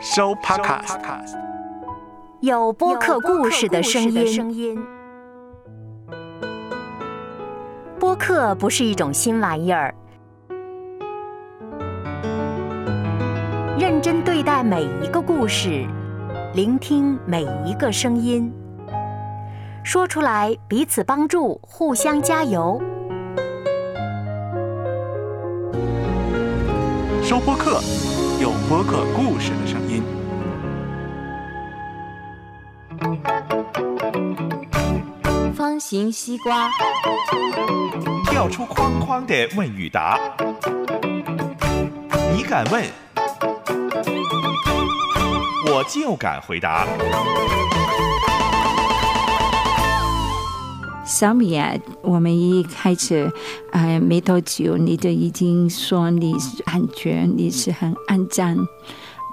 收 Podcast，有播客故事的声音。播客不是一种新玩意儿，认真对待每一个故事，聆听每一个声音，说出来彼此帮助，互相加油。收播客，有播客故事的声音。方形西瓜，跳出框框的问与答，你敢问，我就敢回答。小米啊，我们一开始，呃，没多久你就已经说你很觉你是很肮脏，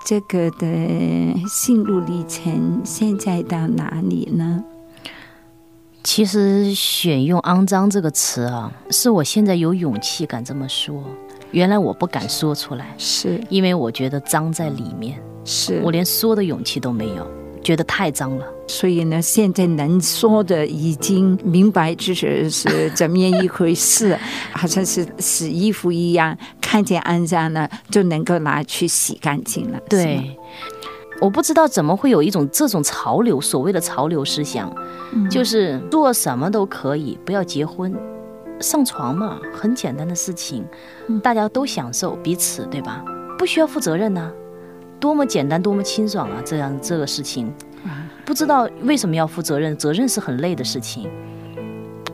这个的心路历程现在到哪里呢？其实选用“肮脏”这个词啊，是我现在有勇气敢这么说。原来我不敢说出来，是因为我觉得脏在里面，是我连说的勇气都没有，觉得太脏了。所以呢，现在能说的已经明白，就是是怎么样一回事，好像是洗衣服一样，看见肮脏呢就能够拿去洗干净了。对，我不知道怎么会有一种这种潮流，所谓的潮流思想，就是做什么都可以，不要结婚，上床嘛，很简单的事情，大家都享受彼此，对吧？不需要负责任呐、多么简单，多么清爽啊！这样这个事情，不知道为什么要负责任，责任是很累的事情，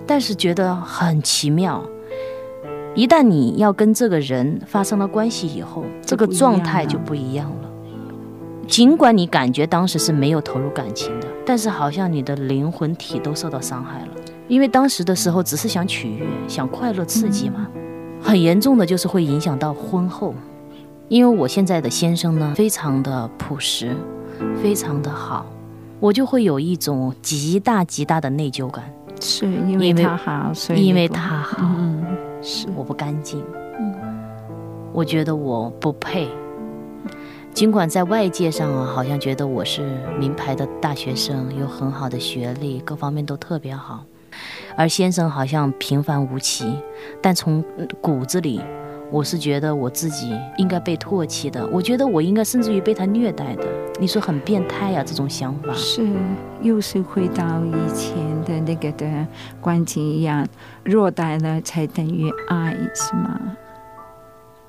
但是觉得很奇妙。一旦你要跟这个人发生了关系以后，这个状态就不一样了。尽管你感觉当时是没有投入感情的，但是好像你的灵魂体都受到伤害了，因为当时的时候只是想取悦、想快乐、刺激嘛。很严重的就是会影响到婚后，因为我现在的先生呢，非常的朴实，非常的好，我就会有一种极大极大的内疚感，是因为他好，所以因为他好，嗯，是我不干净，我觉得我不配。尽管在外界上啊，好像觉得我是名牌的大学生，有很好的学历，各方面都特别好，而先生好像平凡无奇，但从嗯骨子里，我是觉得我自己应该被唾弃的，我觉得我应该甚至于被他虐待的。你说很变态呀、这种想法。是，又是回到以前的那个的观点一样，弱待了才等于爱，是吗？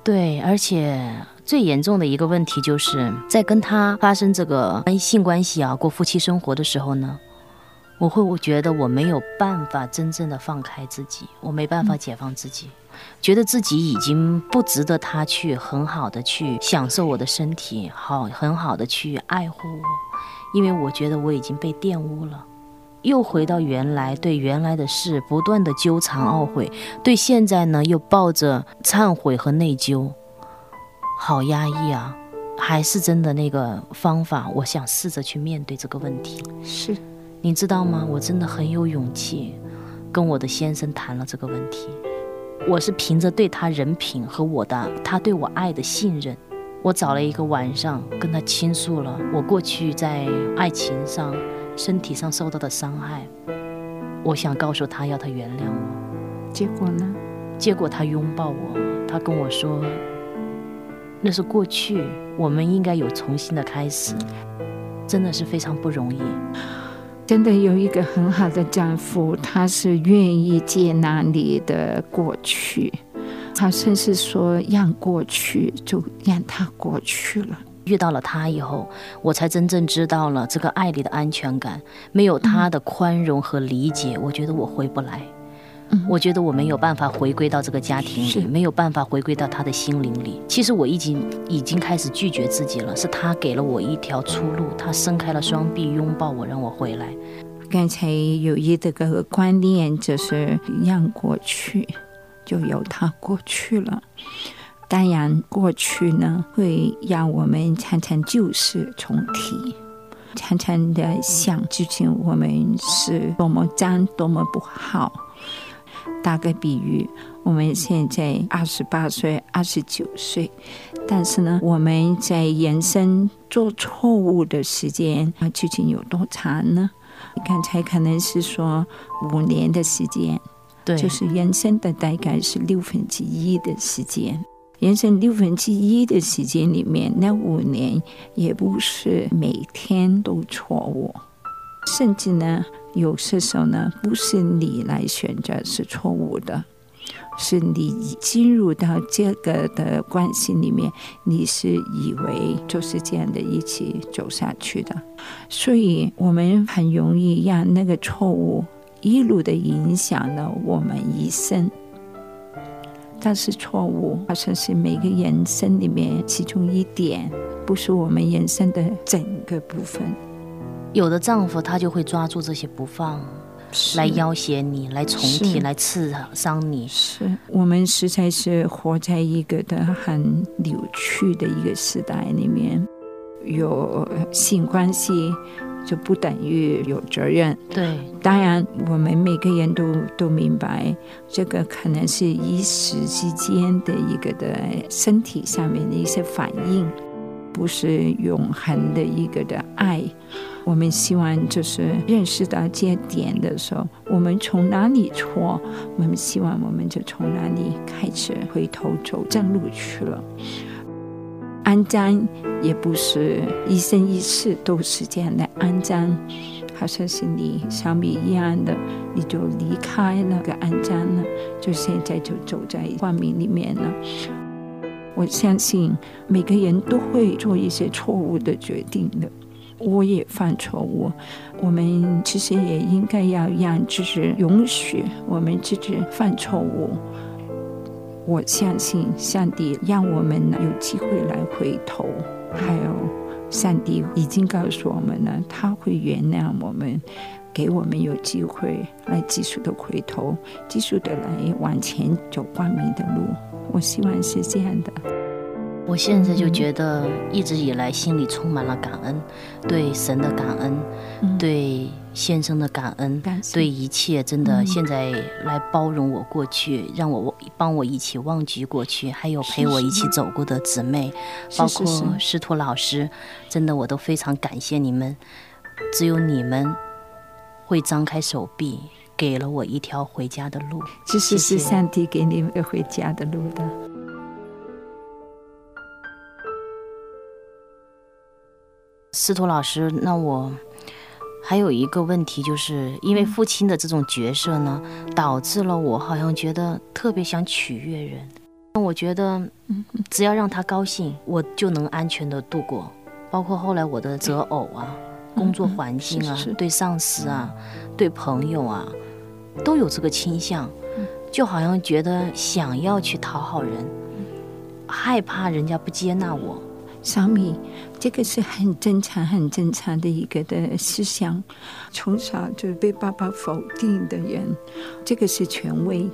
对，而且最严重的一个问题就是在跟他发生这个性关系啊，过夫妻生活的时候呢，我会我觉得我没有办法真正的放开自己，我没办法解放自己，觉得自己已经不值得他去很好的去享受我的身体，好很好的去爱护我，因为我觉得我已经被玷污了。又回到原来，对原来的事不断的纠缠懊悔，对现在呢又抱着忏悔和内疚，好压抑啊！还是真的那个方法，我想试着去面对这个问题。是，你知道吗？我真的很有勇气，跟我的先生谈了这个问题。我是凭着对他人品和我的他对我爱的信任，我找了一个晚上跟他倾诉了我过去在爱情上、身体上受到的伤害。我想告诉他，要他原谅我。结果呢？结果他拥抱我，他跟我说：“那是过去，我们应该有重新的开始。”真的是非常不容易。真的有一个很好的丈夫，他是愿意接纳你的过去，他甚至说让过去就让他过去了。遇到了他以后，我才真正知道了这个爱里的安全感。没有他的宽容和理解，我觉得我回不来。我觉得我没有办法回归到这个家庭里，没有办法回归到他的心灵里。其实我已经已经开始拒绝自己了，是他给了我一条出路，他伸开了双臂拥抱我，让我回来。刚才有一这个观念，就是让过去就由它过去了。当然，过去呢会让我们常常旧事重提，常常的想之前我们是多么脏，多么不好。打个比喻，我们现在二十八岁、二十九岁，但是呢，我们在人生做错误的时间啊，究竟有多长呢？刚才可能是说五年的时间，对，就是人生的大概是六分之一的时间。人生六分之一的时间里面，那五年也不是每天都错误，甚至呢，有些时候呢，不是你来选择是错误的，是你进入到这个的关系里面，你是以为就是这样的一起走下去的，所以我们很容易让那个错误一路的影响了我们一生。但是错误好像是每个人生里面其中一点，不是我们人生的整个部分。有的丈夫他就会抓住这些不放，来要挟你，来重提，来刺伤你。是我们实在是活在一个的很扭曲的一个时代里面，有性关系。就不等于有责任。对，当然我们每个人都都明白，这个可能是一时之间的一个的身体上面的一些反应，不是永恒的一个的爱。我们希望就是认识到这点的时候，我们从哪里错，我们希望我们就从哪里开始回头走正路去了。安葬也不是一生一世都是这样的安葬，好像是你小米一样的，你就离开那个安葬了，就现在就走在光明里面了。我相信每个人都会做一些错误的决定的，我也犯错误。我们其实也应该要让自己允许我们自己犯错误。我相信上帝让我们有机会来回头，还有上帝已经告诉我们了，他会原谅我们，给我们有机会来继续的回头，继续的来往前走光明的路。我希望是这样的。我现在就觉得一直以来心里充满了感恩，对神的感恩，对先生的感恩，对一切真的现在来包容我过去，让我帮我一起忘记过去，还有陪我一起走过的姊妹，包括师徒老师，真的我都非常感谢你们，只有你们会张开手臂，给了我一条回家的路。这是是上帝给你们回家的路的。司徒老师，那我还有一个问题，就是因为父亲的这种角色呢，导致了我好像觉得特别想取悦人。那我觉得，只要让他高兴，我就能安全的度过。包括后来我的择偶啊，工作环境啊，对上司啊，对朋友啊，都有这个倾向，就好像觉得想要去讨好人，害怕人家不接纳我。小米，这个是很正常、很正常的一个的思想。从小就被爸爸否定的人，这个是权威。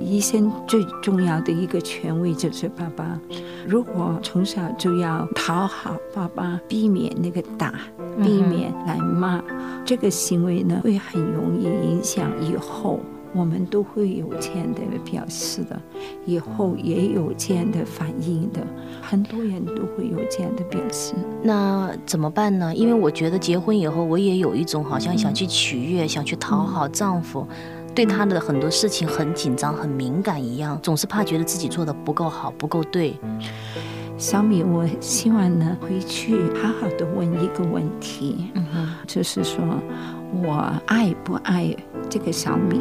医生最重要的一个权威就是爸爸。如果从小就要讨好爸爸，避免那个打，避免来骂，这个行为呢，会很容易影响以后。我们都会有这样的表示的，以后也有这样的反应的，很多人都会有这样的表示。那怎么办呢？因为我觉得结婚以后，我也有一种好像想去取悦、想去讨好丈夫，对他的很多事情很紧张、很敏感一样，总是怕觉得自己做的不够好、不够对。小米，我希望呢回去好好的问一个问题，嗯哼，就是说我爱不爱这个小米？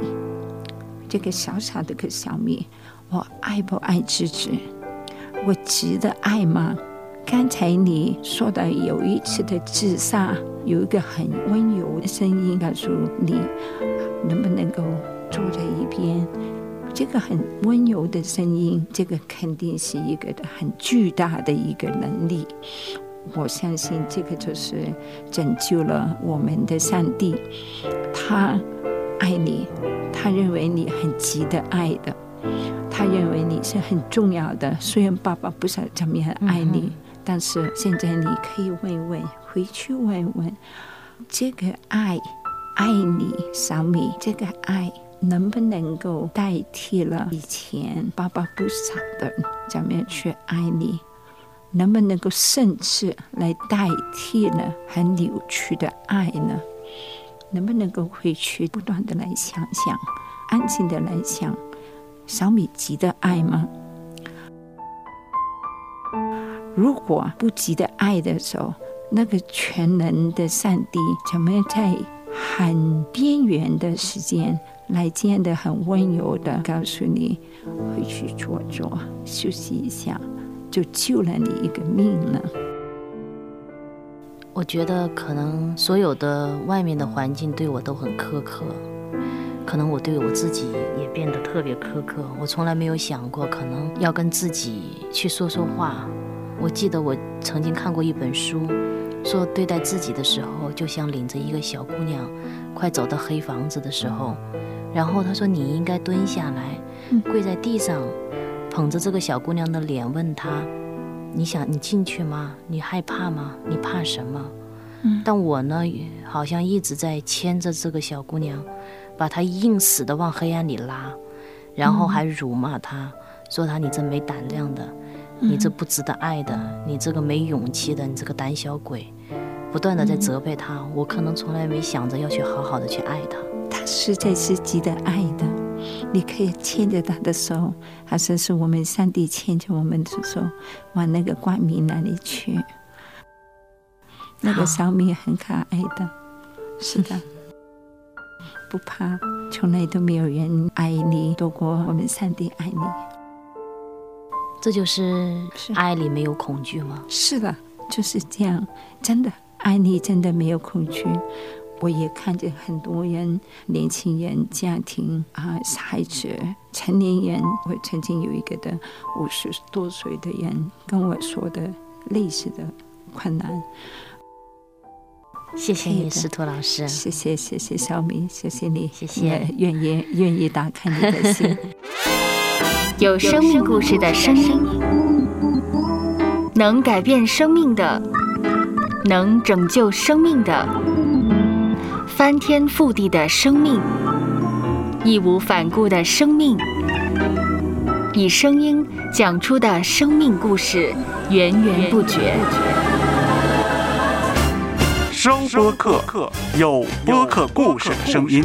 这个小小的个小米，我爱不爱自己？我值得爱吗？刚才你说的有一次的自杀，有一个很温柔的声音告诉你，能不能够坐在一边？这个很温柔的声音，这个肯定是一个很巨大的一个能力。我相信这个就是拯救了我们的上帝，他爱你。他认为你很值得爱的，他认为你是很重要的。虽然爸爸不是怎么样爱你，但是现在你可以问问，回去问问，这个爱，爱你，小米，这个爱能不能够代替了以前爸爸不傻的怎么样去爱你？能不能够甚至来代替了很扭曲的爱呢？能不能够回去不断的来想想，安静的来想小米急的爱吗？如果不急的爱的时候，那个全能的上帝怎么在很边缘的时间来见的很温柔的告诉你回去坐坐休息一下，就救了你一个命呢？我觉得可能所有的外面的环境对我都很苛刻，可能我对我自己也变得特别苛刻。我从来没有想过可能要跟自己去说说话。我记得我曾经看过一本书，说对待自己的时候，就像领着一个小姑娘，快走到黑房子的时候，然后他说你应该蹲下来，跪在地上，捧着这个小姑娘的脸，问她：你想你进去吗？你害怕吗？你怕什么？但我呢，好像一直在牵着这个小姑娘，把她硬死的往黑暗里拉，然后还辱骂她，说她你这没胆量的。你这不值得爱的，你这个没勇气的，你这个胆小鬼，不断的在责备她。我可能从来没想着要去好好的去爱她，她实在是值得爱的，你可以牵着他的手，好像是我们上帝牵着我们的手，往那个光明那里去。那个小米很可爱的，是的，不怕，从来都没有人爱你多过我们上帝爱你。这就是爱里没有恐惧吗？是的，就是这样。真的，爱你真的没有恐惧。我也看见很多人，年轻人、家庭啊、孩子、成年人。我曾经有一个的五十多岁的人跟我说的类似的困难。谢谢你，司徒老师。谢谢，谢谢小米，谢谢你，谢谢，愿意愿意打开你的心。有生命故事的声音，能改变生命的，能拯救生命的，翻天覆地的生命，义无反顾的生命，以声音讲出的生命故事，源源不绝。声播客，有播客故事的声音。